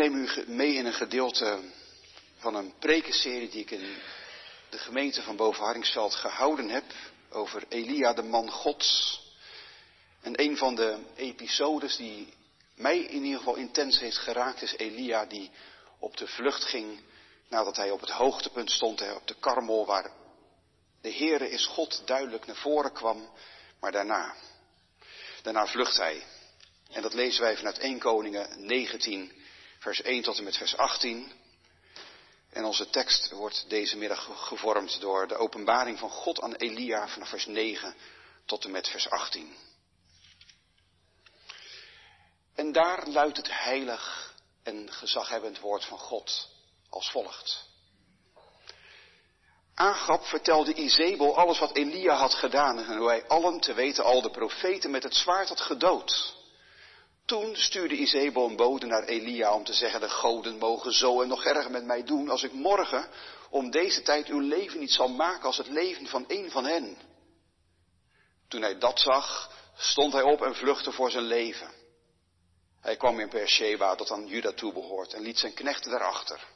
neem u mee in een gedeelte van een prekenserie die ik in de gemeente van Bovenhardingsveld gehouden heb over Elia, de man Gods. En een van de episodes die mij in ieder geval intens heeft geraakt is Elia die op de vlucht ging nadat hij op het hoogtepunt stond, op de Karmel, waar de Heere is God duidelijk naar voren kwam, maar daarna, daarna vlucht hij. En dat lezen wij vanuit 1 Koningen 19, vers 1 tot en met vers 18. En onze tekst wordt deze middag gevormd door de openbaring van God aan Elia vanaf vers 9 tot en met vers 18. En daar luidt het heilig en gezaghebbend woord van God als volgt. Agab vertelde Izebel alles wat Elia had gedaan en hoe hij allen, te weten al de profeten, met het zwaard had gedood. Toen stuurde Izebel een bode naar Elia om te zeggen, de goden mogen zo en nog erger met mij doen als ik morgen om deze tijd uw leven niet zal maken als het leven van een van hen. Toen hij dat zag, stond hij op en vluchtte voor zijn leven. Hij kwam in Beersheba, dat aan Juda toebehoort, en liet zijn knechten daarachter.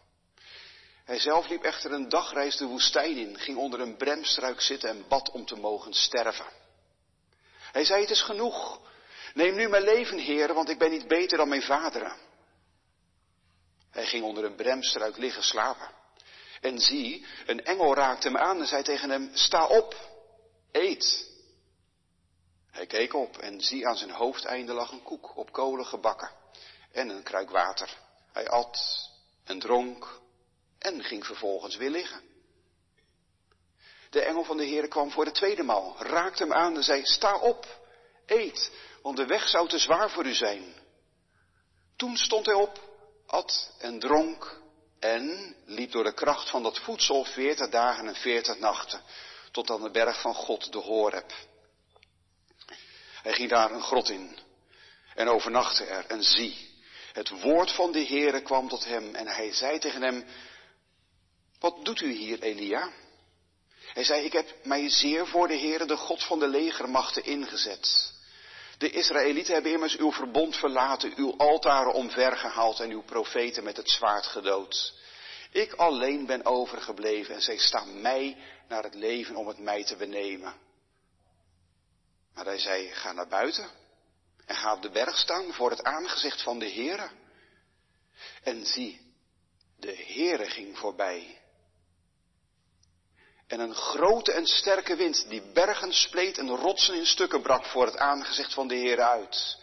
Hij zelf liep echter een dagreis de woestijn in, ging onder een bremstruik zitten en bad om te mogen sterven. Hij zei, het is genoeg. Neem nu mijn leven, heren, want ik ben niet beter dan mijn vaderen. Hij ging onder een bremstruik liggen slapen. En zie, een engel raakte hem aan en zei tegen hem, sta op, eet. Hij keek op en zie aan zijn hoofdeinde lag een koek op kolen gebakken en een kruik water. Hij at en dronk en ging vervolgens weer liggen. De engel van de Heer kwam voor de tweede maal, raakte hem aan en zei, sta op, eet, want de weg zou te zwaar voor u zijn. Toen stond hij op, at en dronk en liep door de kracht van dat voedsel veertig dagen en veertig nachten, tot aan de berg van God, de Horeb. Hij ging daar een grot in en overnachtte er en zie, het woord van de Heere kwam tot hem en hij zei tegen hem, wat doet u hier, Elia? Hij zei, ik heb mij zeer voor de Heere, de God van de legermachten, ingezet. De Israëlieten hebben immers uw verbond verlaten, uw altaren omvergehaald en uw profeten met het zwaard gedood. Ik alleen ben overgebleven en zij staan mij naar het leven om het mij te benemen. Maar hij zei, ga naar buiten en ga op de berg staan voor het aangezicht van de Heere. En zie, de Heere ging voorbij en een grote en sterke wind die bergen spleet en rotsen in stukken brak voor het aangezicht van de Heer uit.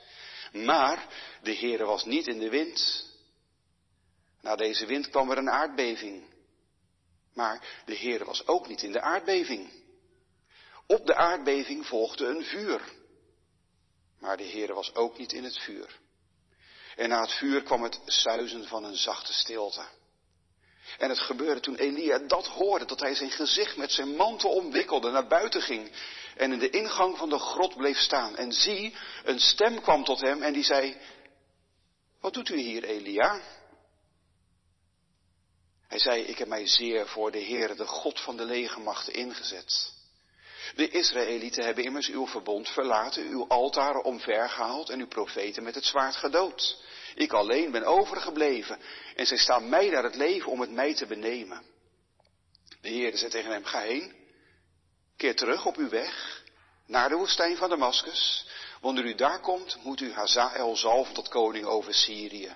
Maar de Heer was niet in de wind. Na deze wind kwam er een aardbeving. Maar de Heer was ook niet in de aardbeving. Op de aardbeving volgde een vuur. Maar de Heer was ook niet in het vuur. En na het vuur kwam het suizen van een zachte stilte. En het gebeurde toen Elia dat hoorde, dat hij zijn gezicht met zijn mantel omwikkelde, naar buiten ging en in de ingang van de grot bleef staan. En zie, een stem kwam tot hem en die zei, wat doet u hier, Elia? Hij zei, ik heb mij zeer voor de Heer, de God van de legermachten, ingezet. De Israëlieten hebben immers uw verbond verlaten, uw altaren omvergehaald en uw profeten met het zwaard gedood. Ik alleen ben overgebleven en zij staan mij naar het leven om het mij te benemen. De Heer zei tegen hem, ga heen, keer terug op uw weg naar de woestijn van Damascus. Wanneer u daar komt, moet u Hazael zalven tot koning over Syrië.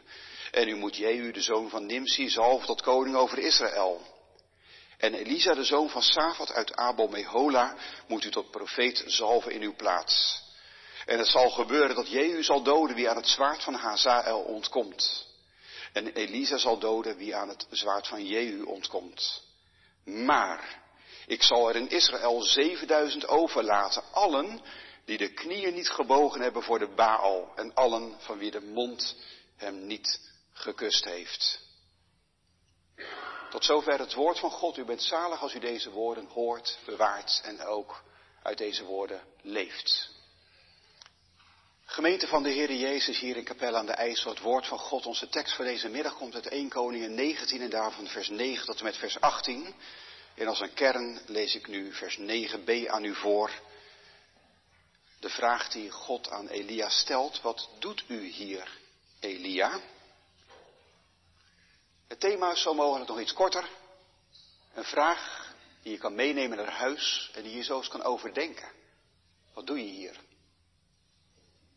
En u moet Jehu, de zoon van Nimsi, zalven tot koning over Israël. En Elisa, de zoon van Safat uit Abel Mehola, moet u tot profeet zalven in uw plaats. En het zal gebeuren dat Jehu zal doden wie aan het zwaard van Hazael ontkomt. En Elisa zal doden wie aan het zwaard van Jehu ontkomt. Maar ik zal er in Israël 7000 overlaten, allen die de knieën niet gebogen hebben voor de Baal en allen van wie de mond hem niet gekust heeft. Tot zover het woord van God. U bent zalig als u deze woorden hoort, bewaart en ook uit deze woorden leeft. Gemeente van de Heer Jezus hier in Kapel aan de IJssel, het woord van God. Onze tekst voor deze middag komt uit 1 Koningen 19 en daarvan vers 9 tot en met vers 18. En als een kern lees ik nu vers 9b aan u voor. De vraag die God aan Elia stelt, wat doet u hier, Elia? thema is zo mogelijk nog iets korter. Een vraag die je kan meenemen naar huis en die je zo eens kan overdenken. Wat doe je hier?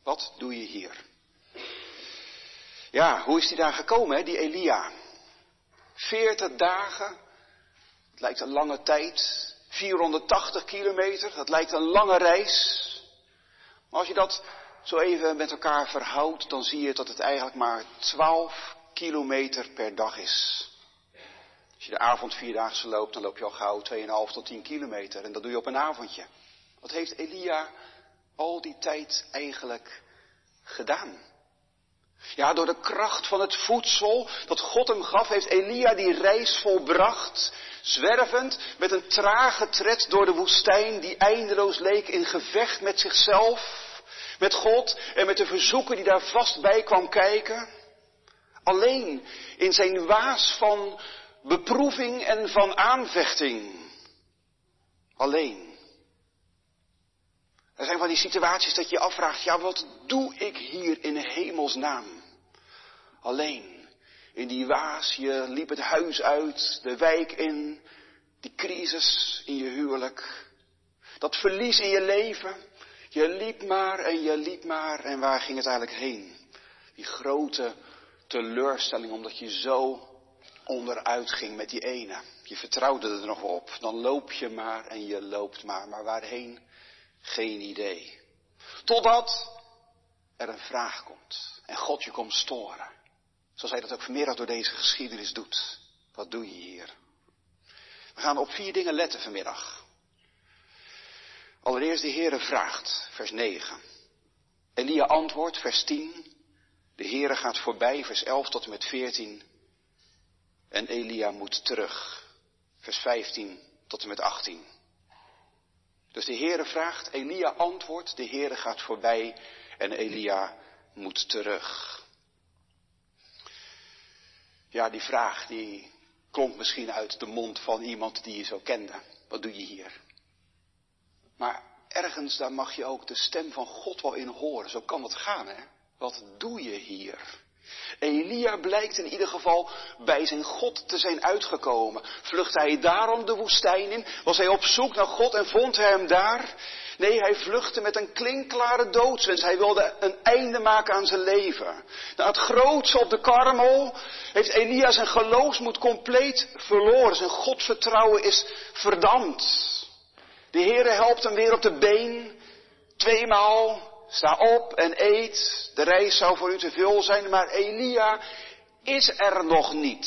Wat doe je hier? Ja, hoe is die daar gekomen, hè, die Elia? Veertig dagen, het lijkt een lange tijd. 480 kilometer, dat lijkt een lange reis. Maar als je dat zo even met elkaar verhoudt, dan zie je dat het eigenlijk maar 12 kilometer per dag is. Als je de avond vierdaagse loopt, dan loop je al gauw 2,5 tot 10 kilometer. En dat doe je op een avondje. Wat heeft Elia al die tijd eigenlijk gedaan? Ja, door de kracht van het voedsel dat God hem gaf, heeft Elia die reis volbracht, zwervend met een trage tred door de woestijn die eindeloos leek in gevecht met zichzelf, met God en met de verzoeken die daar vast bij kwam kijken. Alleen in zijn waas van beproeving en van aanvechting. Alleen. Er zijn van die situaties dat je afvraagt, ja wat doe ik hier in hemelsnaam? Alleen. In die waas, je liep het huis uit, de wijk in, die crisis in je huwelijk. Dat verlies in je leven. Je liep maar en je liep maar en waar ging het eigenlijk heen? Die grote teleurstelling omdat je zo onderuit ging met die ene. Je vertrouwde er nog op. Dan loop je maar en je loopt maar. Maar waarheen? Geen idee. Totdat er een vraag komt. En God je komt storen. Zoals hij dat ook vanmiddag door deze geschiedenis doet. Wat doe je hier? We gaan op vier dingen letten vanmiddag. Allereerst de Heere vraagt, vers 9. Elia antwoordt, vers 10. De Heere gaat voorbij, vers 11 tot en met 14. En Elia moet terug, vers 15 tot en met 18. Dus de Heere vraagt, Elia antwoordt, de Heere gaat voorbij en Elia moet terug. Ja, die vraag die klonk misschien uit de mond van iemand die je zo kende. Wat doe je hier? Maar ergens daar mag je ook de stem van God wel in horen. Zo kan het gaan, hè? Wat doe je hier? Elia blijkt in ieder geval bij zijn God te zijn uitgekomen. Vluchtte hij daarom de woestijn in? Was hij op zoek naar God en vond hij hem daar? Nee, hij vluchtte met een klinkklare doodswens. Hij wilde een einde maken aan zijn leven. Na het grootste op de karmel heeft Elia zijn geloofsmoed compleet verloren. Zijn godvertrouwen is verdampt. De Heere helpt hem weer op de been. Tweemaal. Sta op en eet. De reis zou voor u te veel zijn, maar Elia is er nog niet.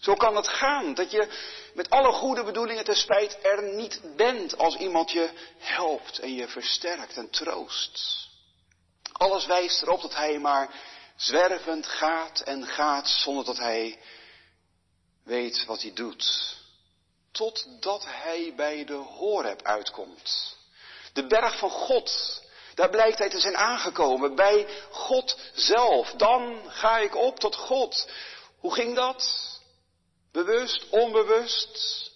Zo kan het gaan, dat je met alle goede bedoelingen te spijt er niet bent als iemand je helpt en je versterkt en troost. Alles wijst erop dat hij maar zwervend gaat en gaat zonder dat hij weet wat hij doet. Totdat hij bij de Horeb uitkomt. De berg van God. Daar blijkt hij te zijn aangekomen, bij God zelf. Dan ga ik op tot God. Hoe ging dat? Bewust, onbewust.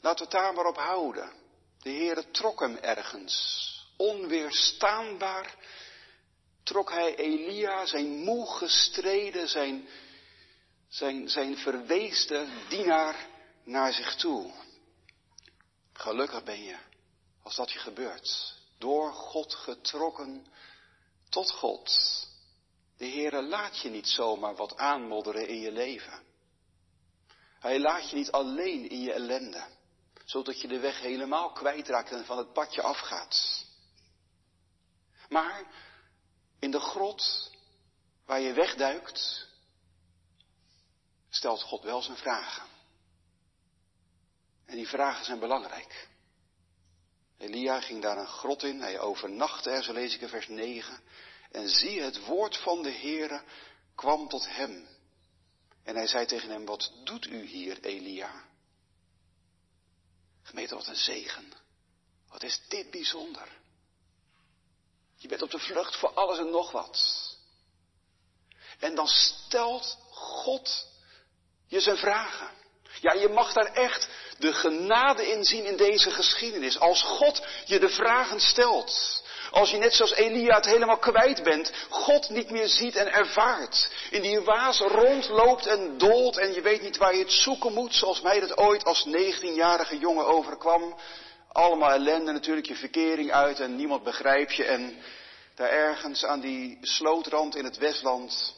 Laten we het daar maar op houden. De Heere trok hem ergens. Onweerstaanbaar trok hij Elia, zijn moe gestreden, zijn, zijn, zijn verweesde dienaar naar zich toe. Gelukkig ben je als dat je gebeurt. Door God getrokken tot God. De Heere laat je niet zomaar wat aanmodderen in je leven. Hij laat je niet alleen in je ellende, zodat je de weg helemaal kwijtraakt en van het padje afgaat. Maar in de grot waar je wegduikt, stelt God wel zijn vragen. En die vragen zijn belangrijk. Elia ging daar een grot in, hij overnachtte er, zo lees ik in vers 9. En zie, het woord van de Heere kwam tot hem. En hij zei tegen hem, wat doet u hier, Elia? Gemeente, wat een zegen. Wat is dit bijzonder. Je bent op de vlucht voor alles en nog wat. En dan stelt God je zijn vragen. Ja, je mag daar echt de genade in zien in deze geschiedenis. Als God je de vragen stelt. Als je net zoals Elia het helemaal kwijt bent, God niet meer ziet en ervaart. In die waas rondloopt en dolt en je weet niet waar je het zoeken moet, zoals mij dat ooit als 19-jarige jongen overkwam. Allemaal ellende natuurlijk, je verkering uit en niemand begrijpt je. En daar ergens aan die slootrand in het Westland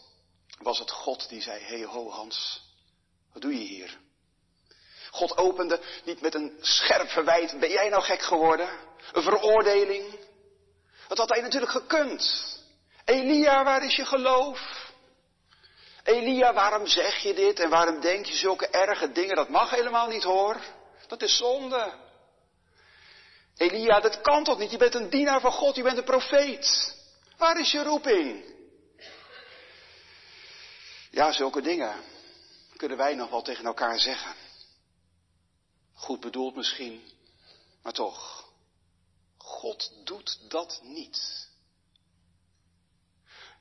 was het God die zei, hey ho Hans, wat doe je hier? God opende niet met een scherp verwijt, ben jij nou gek geworden? Een veroordeling? Dat had hij natuurlijk gekund. Elia, waar is je geloof? Elia, waarom zeg je dit en waarom denk je zulke erge dingen? Dat mag helemaal niet hoor. Dat is zonde. Elia, dat kan toch niet? Je bent een dienaar van God, je bent een profeet. Waar is je roeping? Ja, zulke dingen kunnen wij nog wel tegen elkaar zeggen. Goed bedoeld misschien, maar toch. God doet dat niet.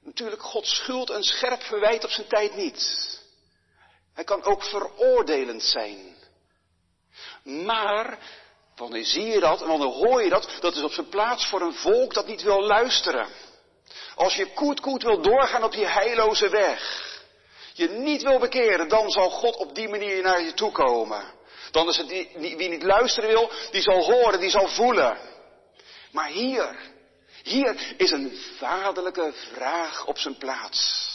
Natuurlijk, God schuld een scherp verwijt op zijn tijd niet. Hij kan ook veroordelend zijn. Maar, wanneer zie je dat en wanneer hoor je dat, dat is op zijn plaats voor een volk dat niet wil luisteren. Als je koet koet wil doorgaan op die heilloze weg, je niet wil bekeren, dan zal God op die manier naar je toe komen. Dan is het die, wie niet luisteren wil, die zal horen, die zal voelen. Maar hier, hier is een vaderlijke vraag op zijn plaats.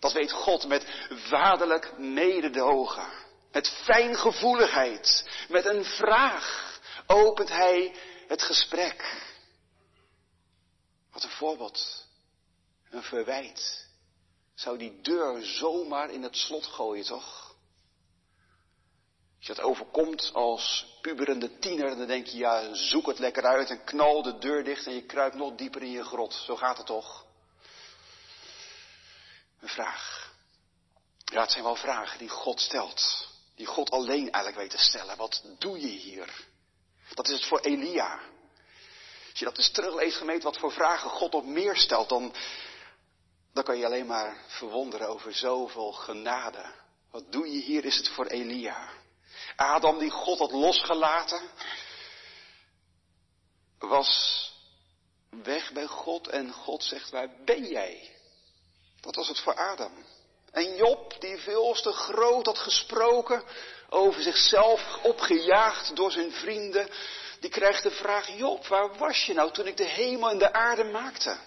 Dat weet God met vaderlijk mededogen. Met fijngevoeligheid. Met een vraag opent hij het gesprek. Wat een voorbeeld. Een verwijt. Zou die deur zomaar in het slot gooien, toch? Als je dat overkomt als puberende tiener, dan denk je, ja, zoek het lekker uit en knal de deur dicht en je kruipt nog dieper in je grot. Zo gaat het toch? Een vraag. Ja, het zijn wel vragen die God stelt. Die God alleen eigenlijk weet te stellen. Wat doe je hier? Dat is het voor Elia. Als je dat eens terugleest, gemeet wat voor vragen God op meer stelt, dan, dan kan je alleen maar verwonderen over zoveel genade. Wat doe je hier, is het voor Elia. Adam die God had losgelaten, was weg bij God en God zegt, waar ben jij? Dat was het voor Adam. En Job, die veel te groot had gesproken, over zichzelf opgejaagd door zijn vrienden, die krijgt de vraag, Job, waar was je nou toen ik de hemel en de aarde maakte?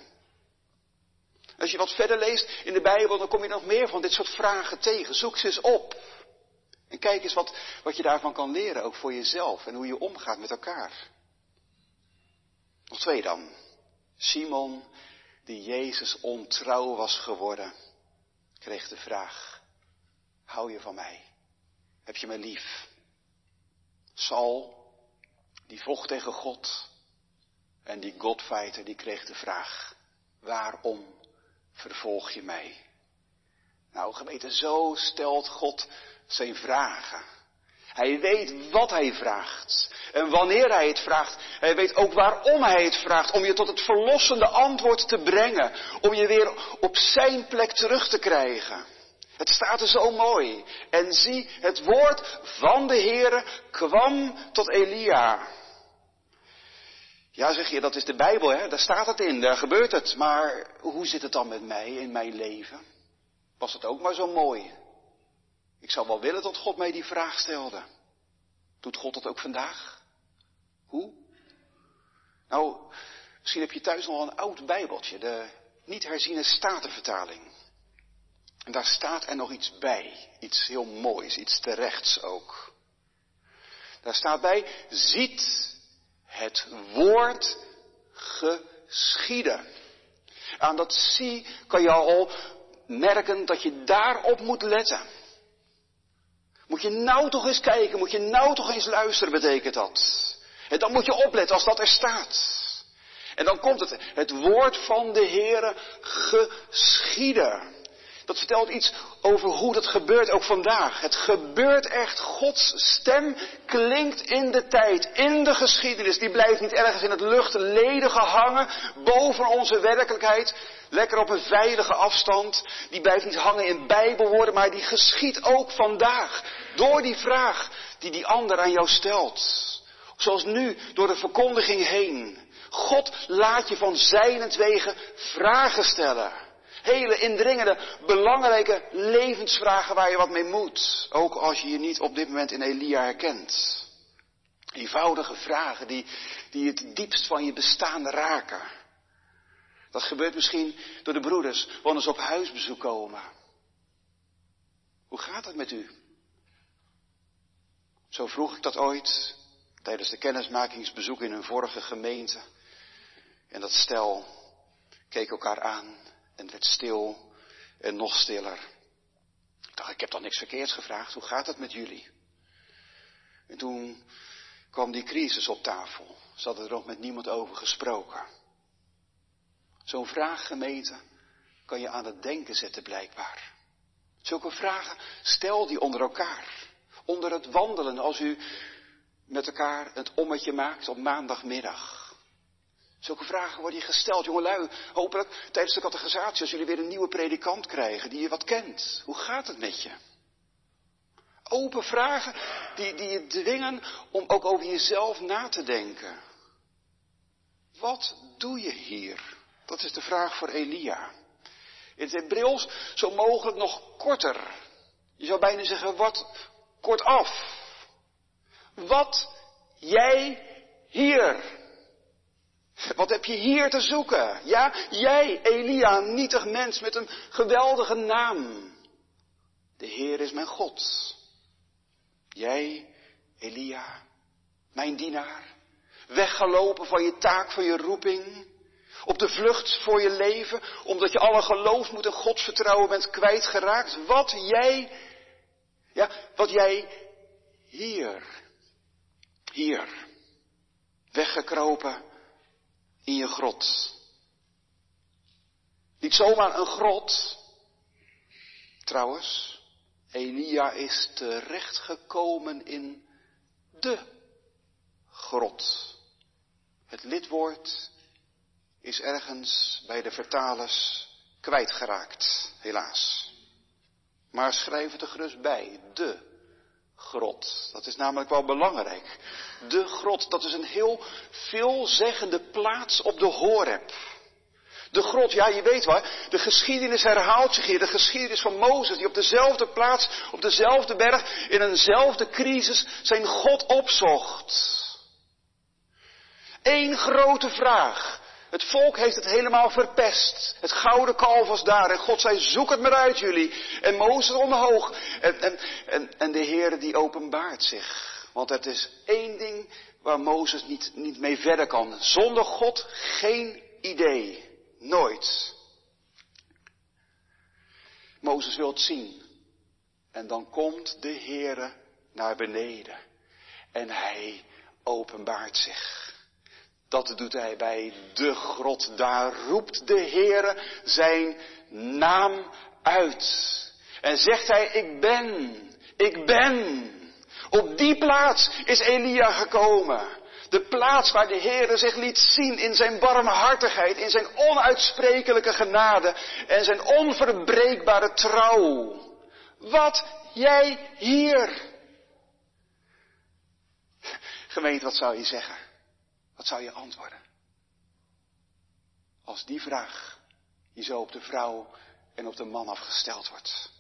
Als je wat verder leest in de Bijbel, dan kom je nog meer van dit soort vragen tegen. Zoek ze eens op. En kijk eens wat, wat je daarvan kan leren, ook voor jezelf en hoe je omgaat met elkaar. Nog twee dan. Simon, die Jezus ontrouw was geworden, kreeg de vraag, hou je van mij? Heb je mij lief? Saul, die vocht tegen God. En die Godfighter, die kreeg de vraag, waarom vervolg je mij? Nou, geweten, zo stelt God zijn vragen. Hij weet wat hij vraagt. En wanneer hij het vraagt. Hij weet ook waarom hij het vraagt. Om je tot het verlossende antwoord te brengen. Om je weer op zijn plek terug te krijgen. Het staat er zo mooi. En zie, het woord van de Heere kwam tot Elia. Ja, zeg je, dat is de Bijbel, hè? Daar staat het in, daar gebeurt het. Maar hoe zit het dan met mij in mijn leven? Was het ook maar zo mooi? Ik zou wel willen dat God mij die vraag stelde. Doet God dat ook vandaag? Hoe? Nou, misschien heb je thuis nog een oud Bijbeltje, de niet herziene Statenvertaling. En daar staat er nog iets bij, iets heel moois, iets terechts ook. Daar staat bij, ziet het woord geschieden. Aan dat zie kan je al merken dat je daarop moet letten. Moet je nou toch eens kijken, moet je nou toch eens luisteren, betekent dat. En dan moet je opletten als dat er staat. En dan komt het, het woord van de Heere geschieden. Dat vertelt iets over hoe dat gebeurt ook vandaag. Het gebeurt echt. Gods stem klinkt in de tijd, in de geschiedenis. Die blijft niet ergens in het luchtledige hangen, boven onze werkelijkheid. Lekker op een veilige afstand. Die blijft niet hangen in bijbelwoorden, maar die geschiet ook vandaag. Door die vraag die die ander aan jou stelt. Zoals nu, door de verkondiging heen. God laat je van zijnentwege vragen stellen. Hele indringende, belangrijke levensvragen waar je wat mee moet. Ook als je je niet op dit moment in Elia herkent. Eenvoudige vragen die, die het diepst van je bestaan raken. Dat gebeurt misschien door de broeders, wanneer ze op huisbezoek komen. Hoe gaat het met u? Zo vroeg ik dat ooit tijdens de kennismakingsbezoek in hun vorige gemeente. En dat stel keek elkaar aan en het werd stil en nog stiller. Ik dacht, ik heb toch niks verkeerds gevraagd, hoe gaat het met jullie? En toen kwam die crisis op tafel. Ze hadden er nog met niemand over gesproken. Zo'n vraag, gemeente, kan je aan het denken zetten blijkbaar. Zulke vragen stel die onder elkaar. Onder het wandelen als u met elkaar het ommetje maakt op maandagmiddag. Zulke vragen worden je gesteld, jongelui. Hopelijk tijdens de catechisatie als jullie weer een nieuwe predikant krijgen die je wat kent. Hoe gaat het met je? Open vragen die, die je dwingen om ook over jezelf na te denken. Wat doe je hier? Dat is de vraag voor Elia. In het Hebreeuws zo mogelijk nog korter. Je zou bijna zeggen, wat kortaf. Wat jij hier. Wat heb je hier te zoeken? Ja, jij, Elia, nietig mens met een geweldige naam. De Heer is mijn God. Jij, Elia, mijn dienaar, weggelopen van je taak, van je roeping, op de vlucht voor je leven, omdat je alle geloof moet en godsvertrouwen bent kwijtgeraakt. Wat jij, ja, wat jij hier, hier, weggekropen in je grot. Niet zomaar een grot, trouwens. Elia is terechtgekomen in de grot. Het lidwoord is ergens bij de vertalers kwijtgeraakt, helaas. Maar schrijf het er gerust bij, de grot. Dat is namelijk wel belangrijk. De grot, dat is een heel veelzeggende plaats op de Horeb. De grot, ja je weet waar, de geschiedenis herhaalt zich hier. De geschiedenis van Mozes die op dezelfde plaats, op dezelfde berg, in eenzelfde crisis zijn God opzocht. Eén grote vraag. Het volk heeft het helemaal verpest. Het gouden kalf was daar en God zei, zoek het maar uit jullie. En Mozes omhoog. En, en, en, en de Heer die openbaart zich. Want het is één ding waar Mozes niet, niet mee verder kan. Zonder God geen idee. Nooit. Mozes wil het zien. En dan komt de Heere naar beneden. En hij openbaart zich. Dat doet hij bij de grot. Daar roept de Heere zijn naam uit. En zegt hij, ik ben, ik ben. Op die plaats is Elia gekomen. De plaats waar de Heere zich liet zien in zijn barmhartigheid, in zijn onuitsprekelijke genade en zijn onverbreekbare trouw. Wat jij hier? Gemeente, wat zou je zeggen? Wat zou je antwoorden? Als die vraag je zo op de vrouw en op de man afgesteld wordt.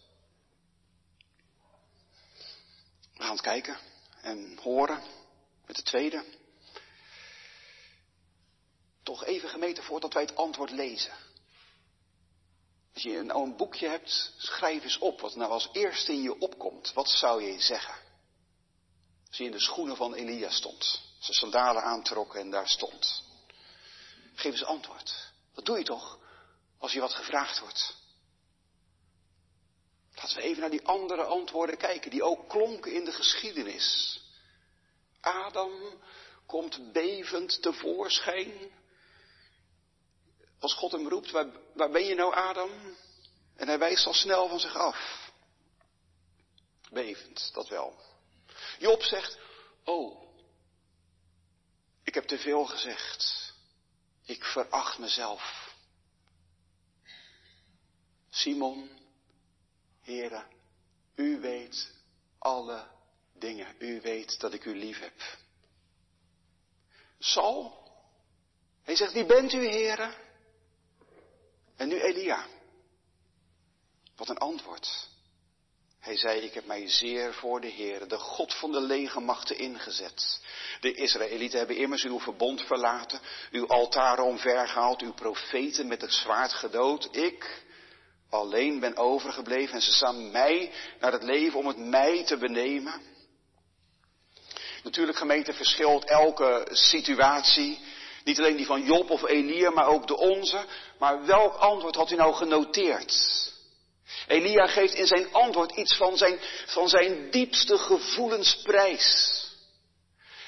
We gaan het kijken en horen met de tweede. Toch even gemeten voordat wij het antwoord lezen. Als je nou een boekje hebt, schrijf eens op wat nou als eerste in je opkomt. Wat zou je zeggen? Als je in de schoenen van Elia stond, zijn sandalen aantrok en daar stond. Geef eens antwoord. Wat doe je toch als je wat gevraagd wordt? Laten we even naar die andere antwoorden kijken, die ook klonken in de geschiedenis. Adam komt bevend tevoorschijn. Als God hem roept, waar, waar ben je nou Adam? En hij wijst al snel van zich af. Bevend, dat wel. Job zegt, oh, ik heb te veel gezegd. Ik veracht mezelf. Simon, Heere, u weet alle dingen. U weet dat ik u lief heb. Sal, Hij zegt, wie bent u, heren? En nu Elia. Wat een antwoord. Hij zei, ik heb mij zeer voor de Heer, de God van de legermachten ingezet. De Israëlieten hebben immers uw verbond verlaten, uw altaren omvergehaald, uw profeten met het zwaard gedood. Ik alleen ben overgebleven en ze staan mij naar het leven om het mij te benemen. Natuurlijk gemeente verschilt elke situatie. Niet alleen die van Job of Elia, maar ook de onze. Maar welk antwoord had u nou genoteerd? Elia geeft in zijn antwoord iets van zijn, van zijn diepste gevoelens prijs.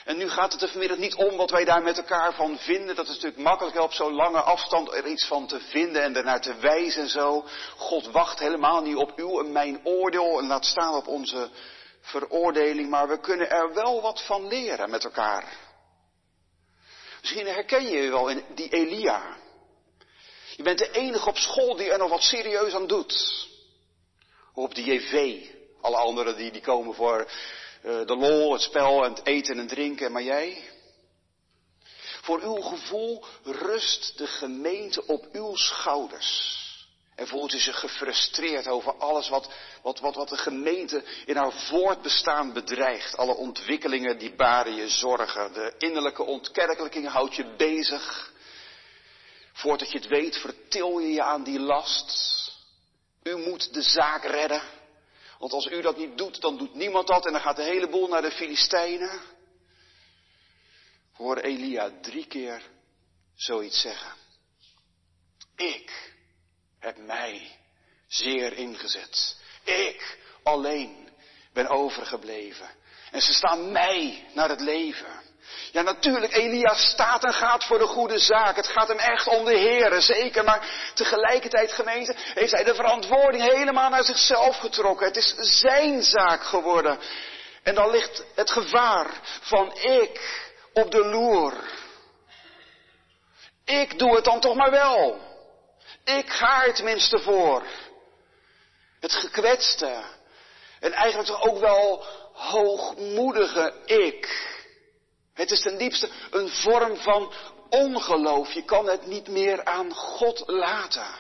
En nu gaat het er vanmiddag niet om wat wij daar met elkaar van vinden. Dat is natuurlijk makkelijk op zo'n lange afstand er iets van te vinden en ernaar te wijzen en zo. God wacht helemaal niet op uw en mijn oordeel en laat staan op onze veroordeling. Maar we kunnen er wel wat van leren met elkaar. Misschien herken je je wel in die Elia. Je bent de enige op school die er nog wat serieus aan doet op de JV. Alle anderen die, die komen voor uh, de lol, het spel en het eten en drinken. Maar jij? Voor uw gevoel rust de gemeente op uw schouders. En voelt u zich gefrustreerd over alles wat, wat, wat, wat de gemeente in haar voortbestaan bedreigt. Alle ontwikkelingen die baren je zorgen. De innerlijke ontkerkelijking houdt je bezig. Voordat je het weet vertil je je aan die last. U moet de zaak redden. Want als u dat niet doet, dan doet niemand dat en dan gaat de hele boel naar de Filistijnen. Hoor Elia drie keer zoiets zeggen. Ik heb mij zeer ingezet. Ik alleen ben overgebleven. En ze staan mij naar het leven. Ja, natuurlijk, Elia staat en gaat voor de goede zaak. Het gaat hem echt om de Heer, zeker. Maar tegelijkertijd, gemeente, heeft hij de verantwoording helemaal naar zichzelf getrokken. Het is zijn zaak geworden. En dan ligt het gevaar van ik op de loer. Ik doe het dan toch maar wel. Ik ga er tenminste voor. Het gekwetste. En eigenlijk toch ook wel hoogmoedige ik het is ten diepste een vorm van ongeloof. Je kan het niet meer aan God laten.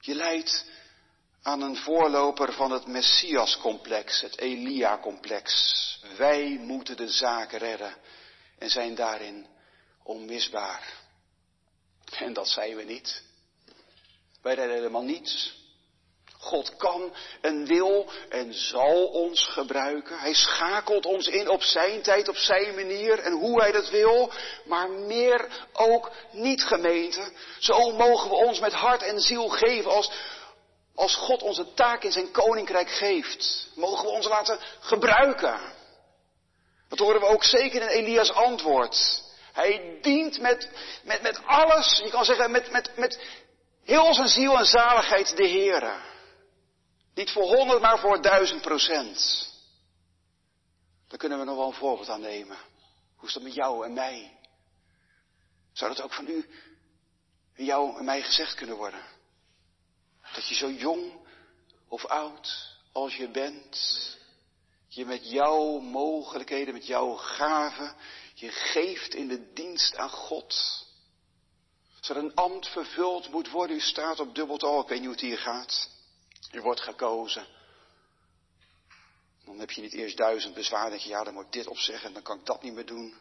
Je leidt aan een voorloper van het Messias-complex, het Elia-complex. Wij moeten de zaak redden en zijn daarin onmisbaar. En dat zijn we niet. Wij redden helemaal niets. God kan en wil en zal ons gebruiken. Hij schakelt ons in op zijn tijd, op zijn manier en hoe hij dat wil. Maar meer ook niet gemeente. Zo mogen we ons met hart en ziel geven als, als God onze taak in zijn koninkrijk geeft. Mogen we ons laten gebruiken. Dat horen we ook zeker in Elias antwoord. Hij dient met, met, met alles, je kan zeggen met, met, met heel zijn ziel en zaligheid de Heer. Niet voor honderd, maar voor duizend procent. Daar kunnen we nog wel een voorbeeld aan nemen. Hoe is dat met jou en mij? Zou dat ook van u jou en mij gezegd kunnen worden? Dat je zo jong of oud als je bent, je met jouw mogelijkheden, met jouw gaven, je geeft in de dienst aan God. Er een ambt vervuld moet worden, u staat op dubbeltal, ik weet niet hoe het hier gaat. Je wordt gekozen. Dan heb je niet eerst duizend bezwaar, denk je, ja, dan moet ik dit opzeggen en dan kan ik dat niet meer doen.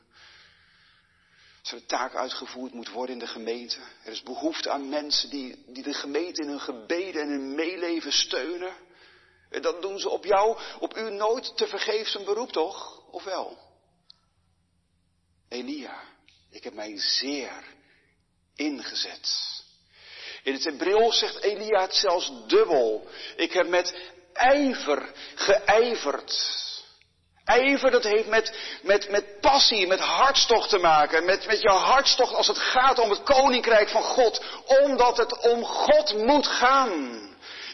Als er een taak uitgevoerd moet worden in de gemeente, er is behoefte aan mensen die, die de gemeente in hun gebeden en hun meeleven steunen. En dan doen ze op jou, op u nooit te vergeefs een beroep, toch? Of wel? Elia, ik heb mij zeer ingezet. In het Hebreeuws zegt Elia het zelfs dubbel. Ik heb met ijver geijverd. Ijver, dat heeft met, met, met passie, met hartstocht te maken. Met, met jouw hartstocht als het gaat om het koninkrijk van God. Omdat het om God moet gaan.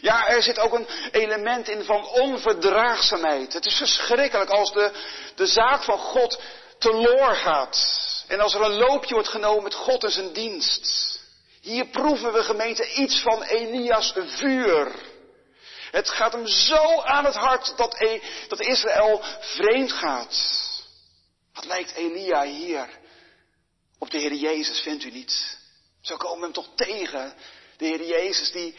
Ja, er zit ook een element in van onverdraagzaamheid. Het is verschrikkelijk als de, de zaak van God teloor gaat. En als er een loopje wordt genomen met God en zijn dienst. Hier proeven we gemeente iets van Elias vuur. Het gaat hem zo aan het hart dat, e, dat Israël vreemd gaat. Wat lijkt Elia hier op de Heer Jezus, vindt u niet? Zo komen we hem toch tegen. De Heer Jezus die,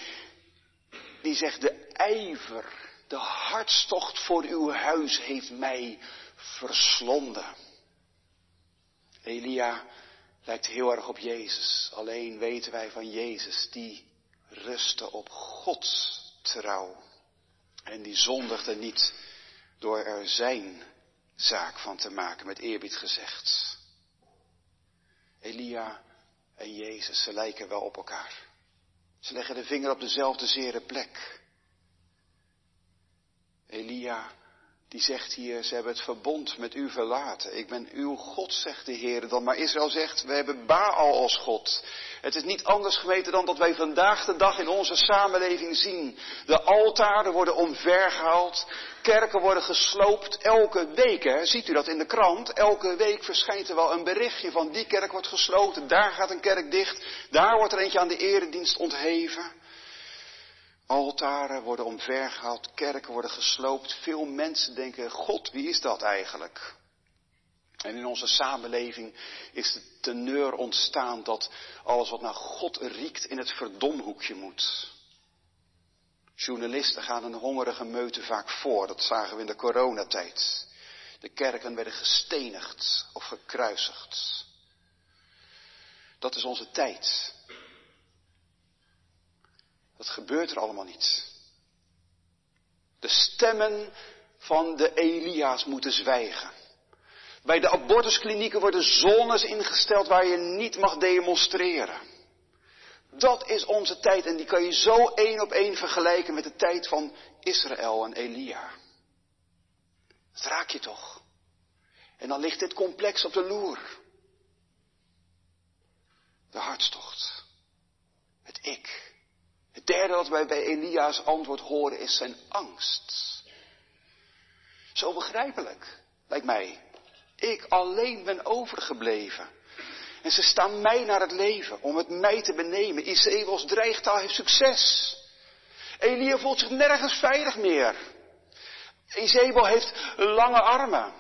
die zegt, de ijver, de hartstocht voor uw huis heeft mij verslonden. Elia lijkt heel erg op Jezus. Alleen weten wij van Jezus, die rustte op Gods trouw. En die zondigde niet door er zijn zaak van te maken, met eerbied gezegd. Elia en Jezus, ze lijken wel op elkaar. Ze leggen de vinger op dezelfde zere plek. Elia die zegt hier, ze hebben het verbond met u verlaten. Ik ben uw God, zegt de Heer. Dan maar Israël zegt, we hebben Baal als God. Het is niet anders geweten dan dat wij vandaag de dag in onze samenleving zien. De altaren worden omvergehaald, kerken worden gesloopt elke week. Hè? Ziet u dat in de krant? Elke week verschijnt er wel een berichtje van die kerk wordt gesloten, daar gaat een kerk dicht, daar wordt er eentje aan de eredienst ontheven. Altaren worden omvergehaald, kerken worden gesloopt. Veel mensen denken, God, wie is dat eigenlijk? En in onze samenleving is de teneur ontstaan dat alles wat naar God riekt in het verdomhoekje moet. Journalisten gaan een hongerige meute vaak voor, dat zagen we in de coronatijd. De kerken werden gestenigd of gekruisigd. Dat is onze tijd. Dat gebeurt er allemaal niet. De stemmen van de Elia's moeten zwijgen. Bij de abortusklinieken worden zones ingesteld waar je niet mag demonstreren. Dat is onze tijd en die kan je zo één op één vergelijken met de tijd van Israël en Elia. Dat raak je toch? En dan ligt dit complex op de loer. De hartstocht. Het ik. Het derde wat wij bij Elia's antwoord horen is zijn angst. Zo begrijpelijk, lijkt mij. Ik alleen ben overgebleven. En ze staan mij naar het leven om het mij te benemen. Isabels dreigtaal heeft succes. Elia voelt zich nergens veilig meer. Isabel heeft lange armen.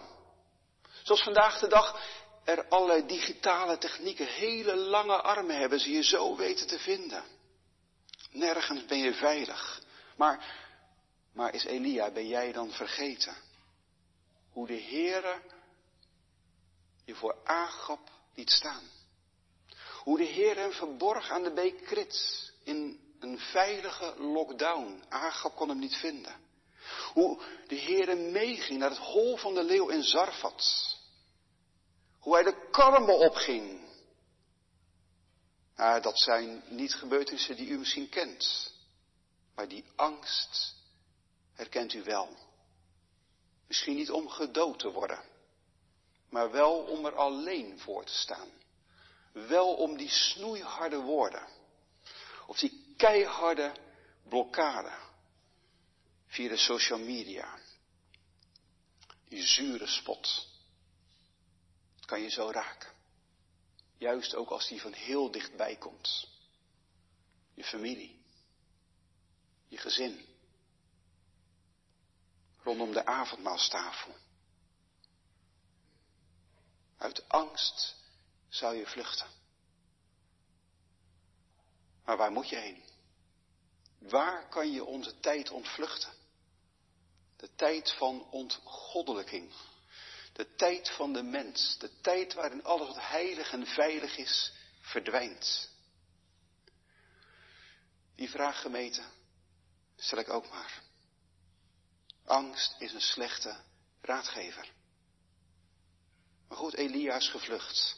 Zoals vandaag de dag er allerlei digitale technieken hele lange armen hebben, ze je zo weten te vinden. Nergens ben je veilig. Maar, maar is Elia, ben jij dan vergeten? Hoe de Heere je voor Agap liet staan. Hoe de Heer hem verborg aan de beek Krit in een veilige lockdown. Agap kon hem niet vinden. Hoe de Heer meeging naar het hol van de leeuw in Zarfat. Hoe hij de karmel opging maar dat zijn niet gebeurtenissen die u misschien kent. Maar die angst herkent u wel. Misschien niet om gedood te worden, maar wel om er alleen voor te staan. Wel om die snoeiharde woorden. Of die keiharde blokkade via de social media. Die zure spot. Dat kan je zo raken. Juist ook als die van heel dichtbij komt. Je familie. Je gezin. Rondom de avondmaalstafel. Uit angst zou je vluchten. Maar waar moet je heen? Waar kan je onze tijd ontvluchten? De tijd van ontgoddelijking. De tijd van de mens, de tijd waarin alles wat heilig en veilig is, verdwijnt. Die vraag gemeten stel ik ook maar. Angst is een slechte raadgever. Maar goed, Elia is gevlucht.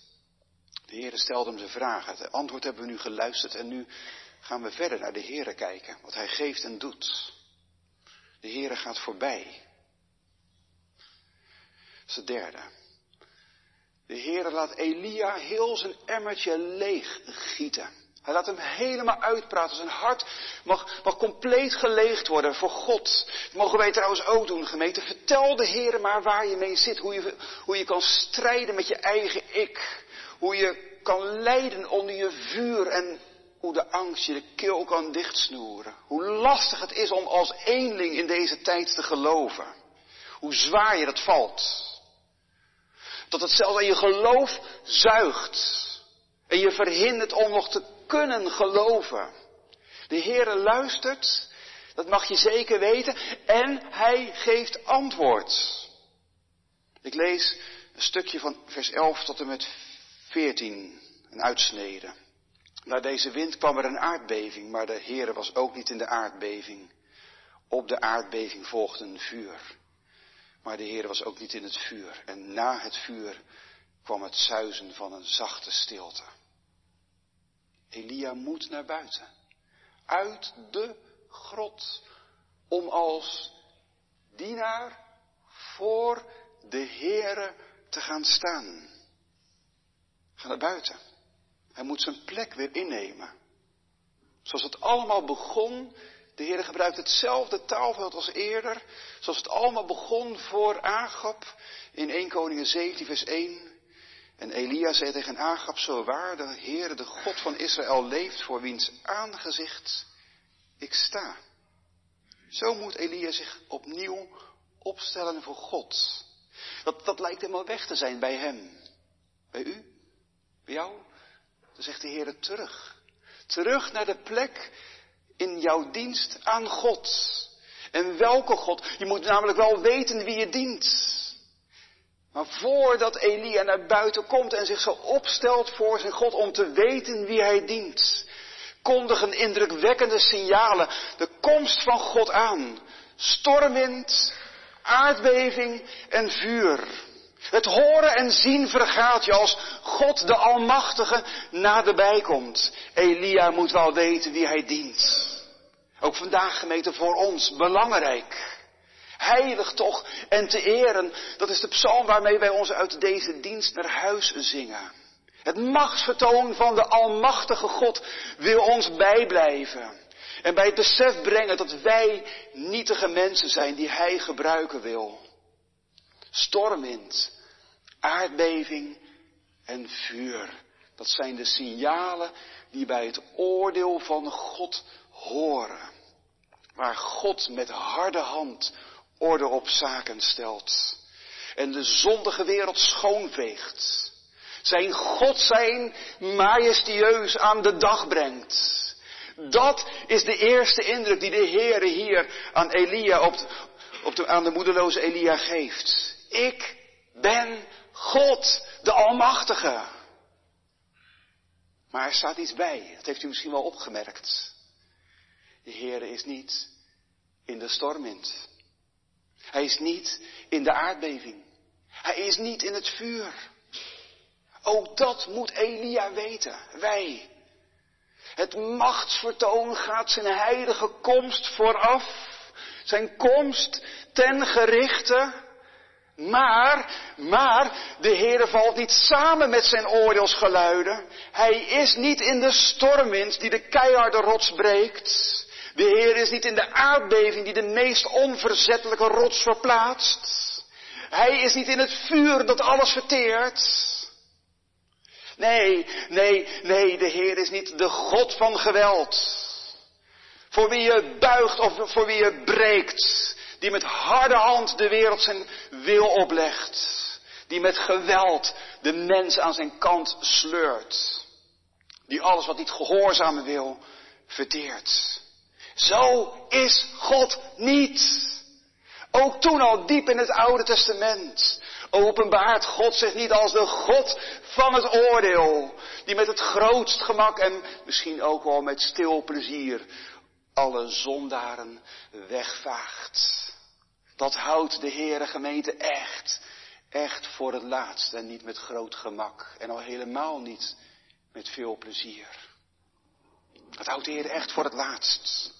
De Heere stelde hem zijn vragen. Het antwoord hebben we nu geluisterd en nu gaan we verder naar de Heere kijken. Wat hij geeft en doet. De Heere gaat voorbij. Het derde. De Heer laat Elia heel zijn emmertje leeg gieten. Hij laat hem helemaal uitpraten. Zijn hart mag, mag compleet geleegd worden voor God. Dat mogen wij trouwens ook doen, gemeente. Vertel de Heer maar waar je mee zit. Hoe je, hoe je kan strijden met je eigen ik. Hoe je kan lijden onder je vuur en hoe de angst je de keel kan dichtsnoeren. Hoe lastig het is om als eenling in deze tijd te geloven. Hoe zwaar je dat valt. Dat het zelfs aan je geloof zuigt. En je verhindert om nog te kunnen geloven. De Heere luistert, dat mag je zeker weten, en hij geeft antwoord. Ik lees een stukje van vers 11 tot en met 14, een uitsnede. Na deze wind kwam er een aardbeving, maar de Heere was ook niet in de aardbeving. Op de aardbeving volgde een vuur. Maar de Heer was ook niet in het vuur. En na het vuur kwam het zuizen van een zachte stilte. Elia moet naar buiten. Uit de grot. Om als dienaar voor de Heere te gaan staan. Ga naar buiten. Hij moet zijn plek weer innemen. Zoals het allemaal begon de Heer gebruikt hetzelfde taalveld als eerder, zoals het allemaal begon voor Agap in 1 Koningen 17 vers 1. En Elia zei tegen Agap, zo waar de Heer, de God van Israël, leeft voor wiens aangezicht ik sta. Zo moet Elia zich opnieuw opstellen voor God. Dat, dat lijkt helemaal weg te zijn bij hem. Bij u? Bij jou? Dan zegt de Heer terug. Terug naar de plek in jouw dienst aan God. En welke God? Je moet namelijk wel weten wie je dient. Maar voordat Elia naar buiten komt en zich zo opstelt voor zijn God om te weten wie hij dient, kondigen indrukwekkende signalen de komst van God aan. Stormwind, aardbeving en vuur. Het horen en zien vergaat je als God de Almachtige naderbij komt. Elia moet wel weten wie hij dient. Ook vandaag gemeente voor ons belangrijk. Heilig toch en te eren, dat is de psalm waarmee wij ons uit deze dienst naar huis zingen. Het machtsvertoon van de Almachtige God wil ons bijblijven. En bij het besef brengen dat wij nietige mensen zijn die Hij gebruiken wil. Stormwind, aardbeving en vuur. Dat zijn de signalen die bij het oordeel van God horen. Waar God met harde hand orde op zaken stelt. En de zondige wereld schoonveegt. Zijn God zijn majestueus aan de dag brengt. Dat is de eerste indruk die de Heere hier aan Elia op, op de, aan de moedeloze Elia geeft. Ik ben God, de Almachtige. Maar er staat iets bij, dat heeft u misschien wel opgemerkt. De Heere is niet in de stormwind. Hij is niet in de aardbeving. Hij is niet in het vuur. Ook dat moet Elia weten. Wij. Het machtsvertoon gaat zijn heilige komst vooraf. Zijn komst ten gerichte. Maar, maar, de Heere valt niet samen met zijn oordeelsgeluiden. Hij is niet in de stormwind die de keiharde rots breekt. De Heer is niet in de aardbeving die de meest onverzettelijke rots verplaatst. Hij is niet in het vuur dat alles verteert. Nee, nee, nee, de Heer is niet de God van geweld. Voor wie je buigt of voor wie je breekt. Die met harde hand de wereld zijn wil oplegt. Die met geweld de mens aan zijn kant sleurt. Die alles wat niet gehoorzamen wil, verteert. Zo is God niet. Ook toen al diep in het Oude Testament openbaart God zich niet als de God van het oordeel, die met het grootst gemak en misschien ook wel met stil plezier alle zondaren wegvaagt. Dat houdt de Heere gemeente echt, echt voor het laatst en niet met groot gemak en al helemaal niet met veel plezier. Dat houdt de Heer echt voor het laatst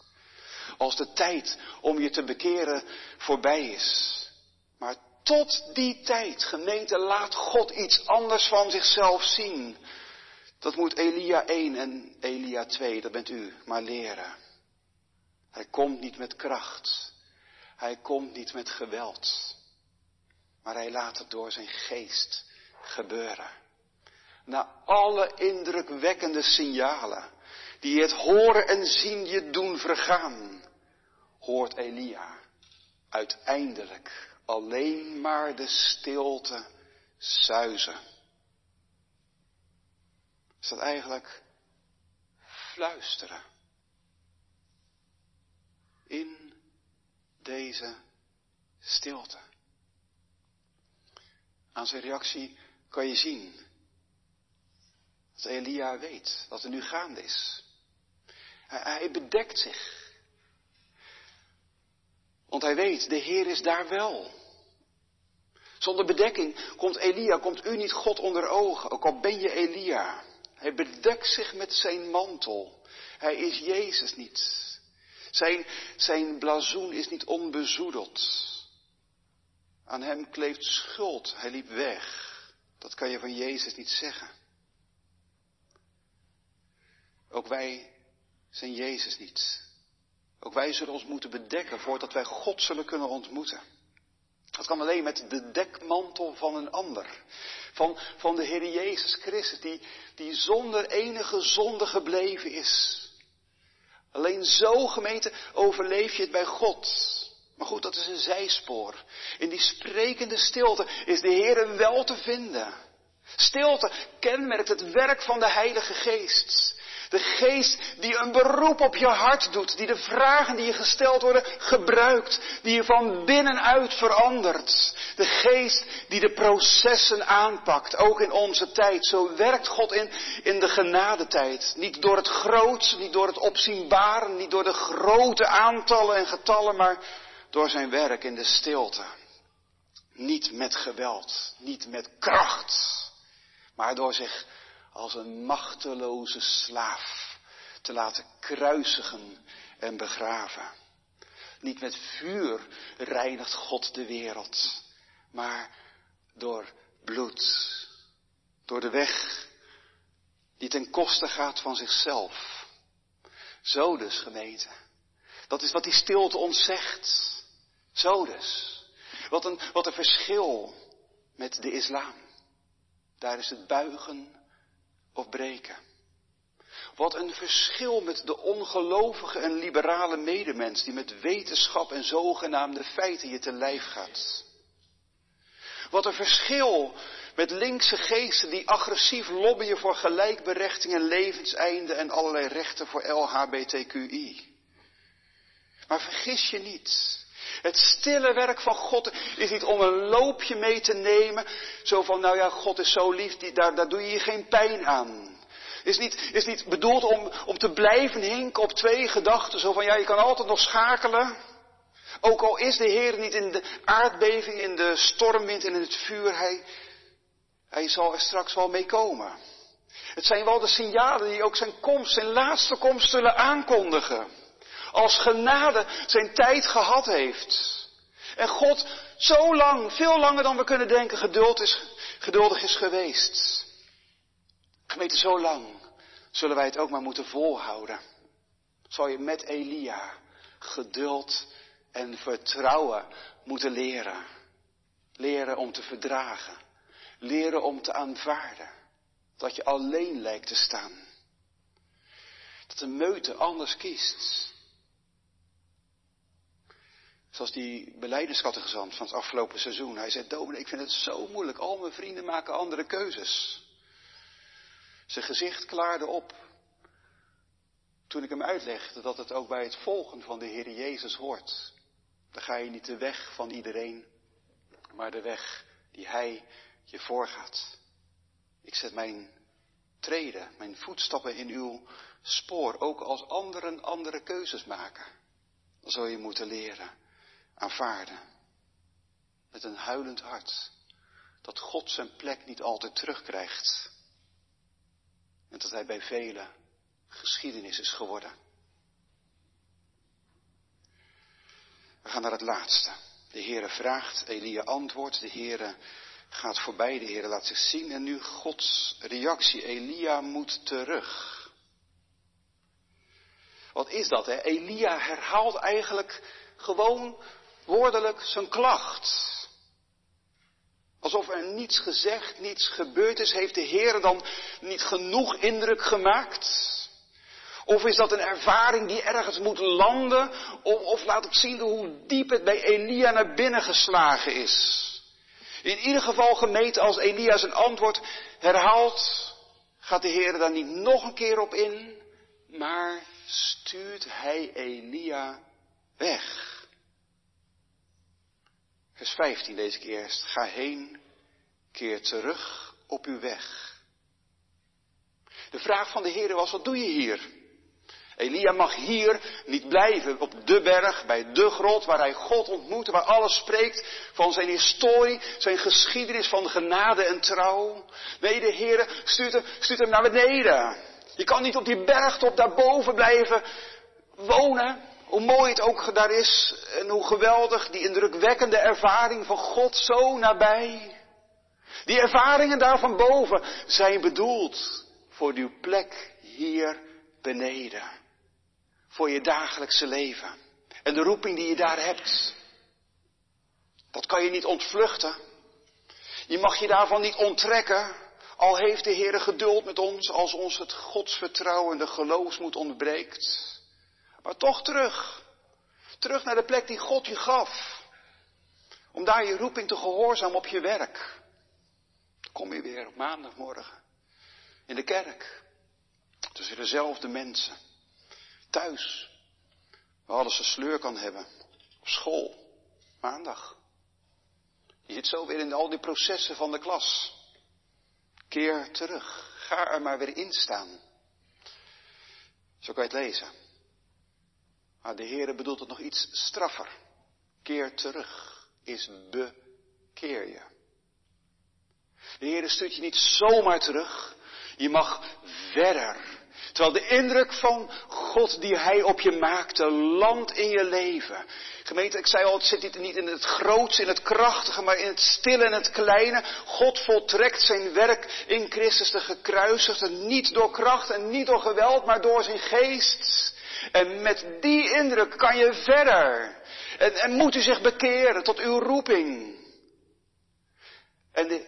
als de tijd om je te bekeren voorbij is. Maar tot die tijd, gemeente, laat God iets anders van zichzelf zien. Dat moet Elia 1 en Elia 2, dat bent u, maar leren. Hij komt niet met kracht. Hij komt niet met geweld. Maar hij laat het door zijn geest gebeuren. Na alle indrukwekkende signalen die het horen en zien je doen vergaan, hoort Elia uiteindelijk alleen maar de stilte suizen. is dat eigenlijk fluisteren. In deze stilte. Aan zijn reactie kan je zien dat Elia weet wat er nu gaande is. Hij, bedekt zich. Want hij weet, de Heer is daar wel. Zonder bedekking komt Elia, komt u niet God onder ogen, ook al ben je Elia. Hij bedekt zich met zijn mantel. Hij is Jezus niet. Zijn, zijn blazoen is niet onbezoedeld. Aan hem kleeft schuld. Hij liep weg. Dat kan je van Jezus niet zeggen. Ook wij zijn Jezus niet. Ook wij zullen ons moeten bedekken voordat wij God zullen kunnen ontmoeten. Dat kan alleen met de dekmantel van een ander. Van, van de Heer Jezus Christus, die, die zonder enige zonde gebleven is. Alleen zo, gemeente, overleef je het bij God. Maar goed, dat is een zijspoor. In die sprekende stilte is de Heer wel te vinden. Stilte kenmerkt het werk van de Heilige Geest. De geest die een beroep op je hart doet, die de vragen die je gesteld worden gebruikt, die je van binnenuit verandert. De geest die de processen aanpakt, ook in onze tijd. Zo werkt God in, in de genadetijd. Niet door het groots, niet door het opzienbaren, niet door de grote aantallen en getallen, maar door zijn werk in de stilte. Niet met geweld, niet met kracht, maar door zich als een machteloze slaaf te laten kruisigen en begraven. Niet met vuur reinigt God de wereld, maar door bloed, door de weg die ten koste gaat van zichzelf. Zo dus, gemeente. Dat is wat die stilte ons zegt. Zo dus. Wat een, wat een verschil met de islam. Daar is het buigen of breken. Wat een verschil met de ongelovige en liberale medemens die met wetenschap en zogenaamde feiten je te lijf gaat. Wat een verschil met linkse geesten die agressief lobbyen voor gelijkberechting en levenseinde en allerlei rechten voor LHBTQI. Maar vergis je niet. Het stille werk van God is niet om een loopje mee te nemen. Zo van, nou ja, God is zo lief, die, daar, daar doe je geen pijn aan. Is niet, is niet bedoeld om, om te blijven hinken op twee gedachten. Zo van, ja, je kan altijd nog schakelen. Ook al is de Heer niet in de aardbeving, in de stormwind en in het vuur, hij, hij zal er straks wel mee komen. Het zijn wel de signalen die ook zijn komst, zijn laatste komst zullen aankondigen als genade zijn tijd gehad heeft. En God zo lang, veel langer dan we kunnen denken, geduld is, geduldig is geweest. Gemeente, zo lang zullen wij het ook maar moeten volhouden. Zal je met Elia geduld en vertrouwen moeten leren. Leren om te verdragen. Leren om te aanvaarden. Dat je alleen lijkt te staan. Dat de meute anders kiest. Zoals die beleidenskattegezant van het afgelopen seizoen. Hij zei, dominee, ik vind het zo moeilijk. Al mijn vrienden maken andere keuzes. Zijn gezicht klaarde op. Toen ik hem uitlegde dat het ook bij het volgen van de Heer Jezus hoort. Dan ga je niet de weg van iedereen, maar de weg die Hij je voorgaat. Ik zet mijn treden, mijn voetstappen in uw spoor, ook als anderen andere keuzes maken. Dan zul je moeten leren aanvaarden. Met een huilend hart. Dat God zijn plek niet altijd terugkrijgt. En dat hij bij velen geschiedenis is geworden. We gaan naar het laatste. De Heere vraagt, Elia antwoordt, de Heere gaat voorbij, de Heere laat zich zien en nu Gods reactie. Elia moet terug. Wat is dat? Hè? Elia herhaalt eigenlijk gewoon woordelijk zijn klacht. Alsof er niets gezegd, niets gebeurd is. Heeft de Heer dan niet genoeg indruk gemaakt? Of is dat een ervaring die ergens moet landen? Of, of laat het zien hoe diep het bij Elia naar binnen geslagen is? In ieder geval gemeten als Elia zijn antwoord herhaalt, gaat de Heer daar niet nog een keer op in, maar stuurt hij Elia weg. Vers 15 lees ik eerst. Ga heen, keer terug op uw weg. De vraag van de Heer was, wat doe je hier? Elia mag hier niet blijven op de berg, bij de grot, waar hij God ontmoet, waar alles spreekt van zijn historie, zijn geschiedenis van genade en trouw. Nee, de Heer stuurt hem, stuurt hem naar beneden. Je kan niet op die bergtop daarboven blijven wonen. Hoe mooi het ook daar is en hoe geweldig die indrukwekkende ervaring van God zo nabij. Die ervaringen daar van boven zijn bedoeld voor uw plek hier beneden. Voor je dagelijkse leven. En de roeping die je daar hebt. Dat kan je niet ontvluchten. Je mag je daarvan niet onttrekken. Al heeft de Heer geduld met ons als ons het godsvertrouwen, de geloofsmoed ontbreekt. Maar toch terug. Terug naar de plek die God je gaf. Om daar je roeping te gehoorzamen op je werk. Kom je weer op maandagmorgen. In de kerk. Tussen dezelfde mensen. Thuis. Waar alles een sleur kan hebben. Op school. Maandag. Je zit zo weer in al die processen van de klas. Keer terug. Ga er maar weer in staan. Zo kan je het lezen. Maar de Heere bedoelt het nog iets straffer. Keer terug is bekeer je. De Heere stuurt je niet zomaar terug. Je mag verder. Terwijl de indruk van God die Hij op je maakte, landt in je leven. Gemeente, ik zei al, het zit niet in het grootste, in het krachtige, maar in het stille en het kleine. God voltrekt zijn werk in Christus de gekruisigde, niet door kracht en niet door geweld, maar door zijn geest. En met die indruk kan je verder. En, en moet u zich bekeren tot uw roeping. En die,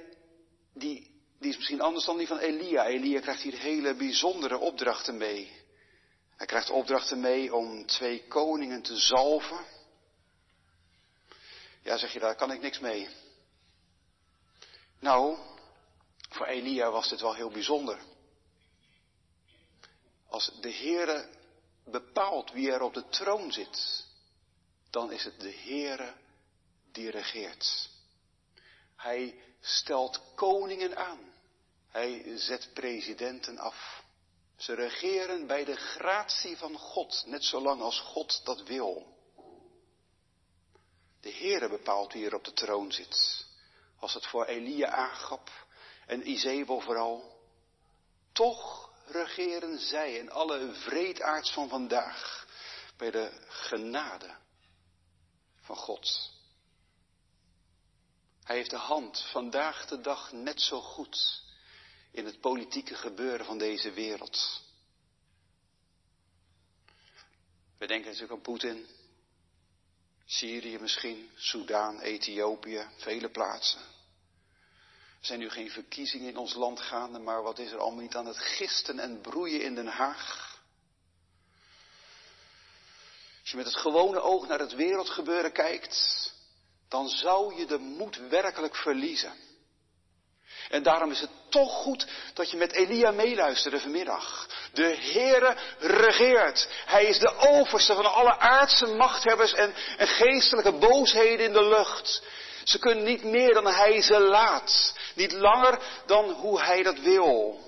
die is misschien anders dan die van Elia. Elia krijgt hier hele bijzondere opdrachten mee. Hij krijgt opdrachten mee om twee koningen te zalven. Ja, zeg je, daar kan ik niks mee. Nou, voor Elia was dit wel heel bijzonder. Als de Heere bepaalt wie er op de troon zit, dan is het de Heere die regeert. Hij stelt koningen aan. Hij zet presidenten af. Ze regeren bij de gratie van God, net zolang als God dat wil. De Heere bepaalt wie er op de troon zit. Als het voor Elia aangap en Izebel vooral. Toch regeren zij en alle vreedaards van vandaag bij de genade van God. Hij heeft de hand vandaag de dag net zo goed in het politieke gebeuren van deze wereld. We denken natuurlijk aan Poetin, Syrië misschien, Soudaan, Ethiopië, vele plaatsen. Er zijn nu geen verkiezingen in ons land gaande, maar wat is er allemaal niet aan het gisten en broeien in Den Haag? Als je met het gewone oog naar het wereldgebeuren kijkt, dan zou je de moed werkelijk verliezen. En daarom is het toch goed dat je met Elia meeluisterde vanmiddag. De Heere regeert. Hij is de overste van alle aardse machthebbers en, en geestelijke boosheden in de lucht. Ze kunnen niet meer dan hij ze laat. Niet langer dan hoe hij dat wil.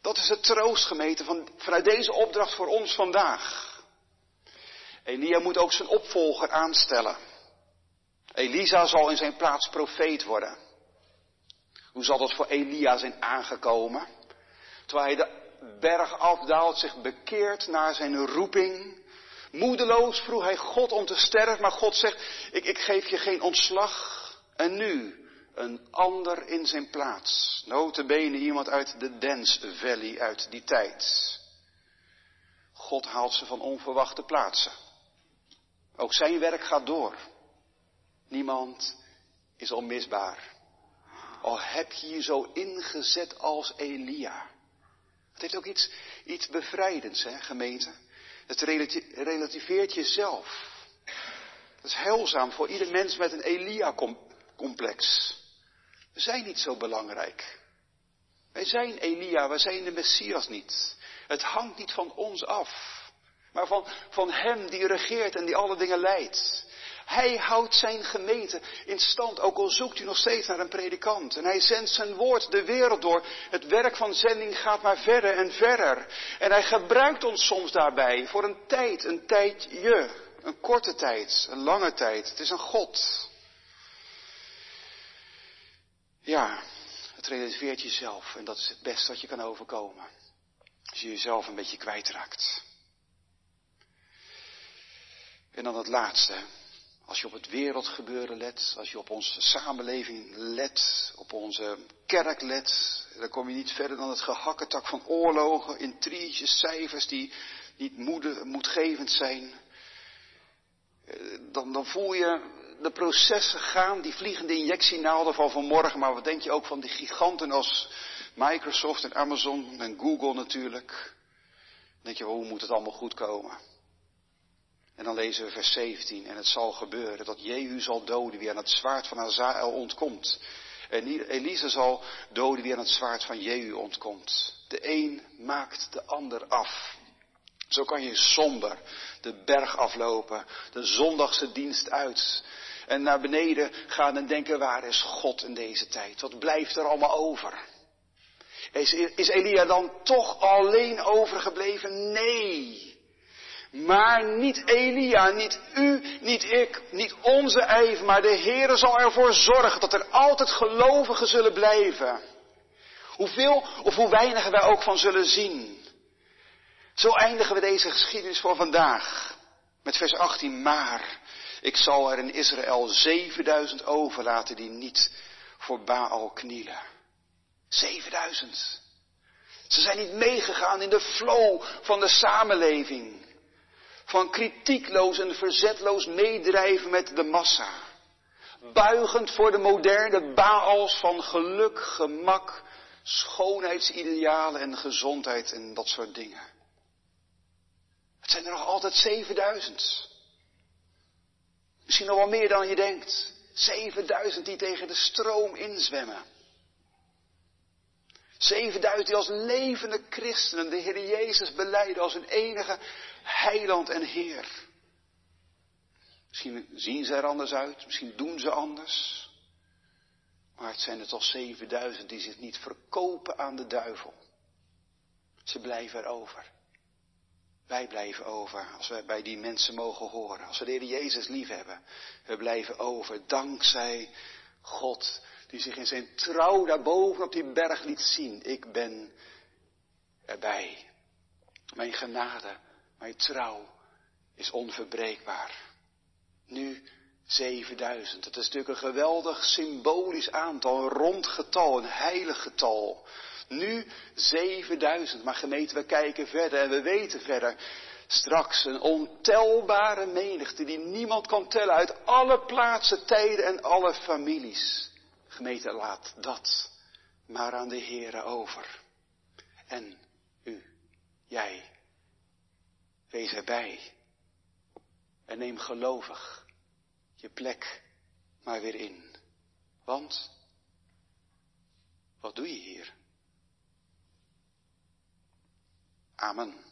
Dat is het troostgemeten van, vanuit deze opdracht voor ons vandaag. Elia moet ook zijn opvolger aanstellen. Elisa zal in zijn plaats profeet worden. Hoe zal dat voor Elia zijn aangekomen? Terwijl hij de berg afdaalt, zich bekeert naar zijn roeping. Moedeloos vroeg hij God om te sterven, maar God zegt, ik, ik geef je geen ontslag. En nu, een ander in zijn plaats. Notabene iemand uit de Dance Valley uit die tijd. God haalt ze van onverwachte plaatsen. Ook zijn werk gaat door. Niemand is onmisbaar. Al heb je je zo ingezet als Elia. Het heeft ook iets, iets bevrijdends, hè, gemeente. Het relativeert jezelf. Dat is heilzaam voor ieder mens met een Elia-complex. We zijn niet zo belangrijk. Wij zijn Elia, wij zijn de Messias niet. Het hangt niet van ons af, maar van, van Hem die regeert en die alle dingen leidt. Hij houdt zijn gemeente in stand, ook al zoekt u nog steeds naar een predikant. En hij zendt zijn woord de wereld door. Het werk van zending gaat maar verder en verder. En hij gebruikt ons soms daarbij voor een tijd, een tijdje, een korte tijd, een lange tijd. Het is een God. Ja, het relativeert jezelf en dat is het beste wat je kan overkomen. Als je jezelf een beetje kwijtraakt. En dan het laatste. Als je op het wereldgebeuren let, als je op onze samenleving let, op onze kerk let, dan kom je niet verder dan het gehakketak van oorlogen, intriges, cijfers die niet moede, moedgevend zijn. Eh, dan, dan voel je de processen gaan, die vliegende injectienaalden van vanmorgen, maar wat denk je ook van die giganten als Microsoft en Amazon en Google natuurlijk. Dan denk je, hoe moet het allemaal goed komen? En dan lezen we vers 17. En het zal gebeuren dat Jehu zal doden wie aan het zwaard van Hazael ontkomt. En Elise zal doden wie aan het zwaard van Jehu ontkomt. De een maakt de ander af. Zo kan je somber de berg aflopen, de zondagse dienst uit. En naar beneden gaan en denken, waar is God in deze tijd? Wat blijft er allemaal over? Is, is Elia dan toch alleen overgebleven? Nee. Maar niet Elia, niet u, niet ik, niet onze ijver, maar de Heere zal ervoor zorgen dat er altijd gelovigen zullen blijven. Hoeveel of hoe weinig wij ook van zullen zien. Zo eindigen we deze geschiedenis voor vandaag. Met vers 18, maar ik zal er in Israël 7000 overlaten die niet voor Baal knielen. 7000. Ze zijn niet meegegaan in de flow van de samenleving van kritiekloos en verzetloos meedrijven met de massa. Buigend voor de moderne baals van geluk, gemak, schoonheidsidealen en gezondheid en dat soort dingen. Het zijn er nog altijd 7000. Misschien nog wel meer dan je denkt. 7000 die tegen de stroom inzwemmen. 7000 die als levende christenen de Heer Jezus beleiden als hun enige heiland en Heer. Misschien zien ze er anders uit, misschien doen ze anders. Maar het zijn er toch 7000 die zich niet verkopen aan de duivel. Ze blijven erover. Wij blijven over als wij bij die mensen mogen horen. Als we de Heer Jezus lief hebben. We blijven over dankzij God die zich in zijn trouw daarboven op die berg liet zien. Ik ben erbij. Mijn genade, mijn trouw is onverbreekbaar. Nu 7000. Het is natuurlijk een geweldig symbolisch aantal, een rond getal, een heilig getal. Nu 7000. Maar gemeente, we kijken verder en we weten verder. Straks een ontelbare menigte die niemand kan tellen uit alle plaatsen, tijden en alle families. Gemeente, laat dat maar aan de Heere over. En u, jij, wees erbij. En neem gelovig je plek maar weer in. Want, wat doe je hier? Amen.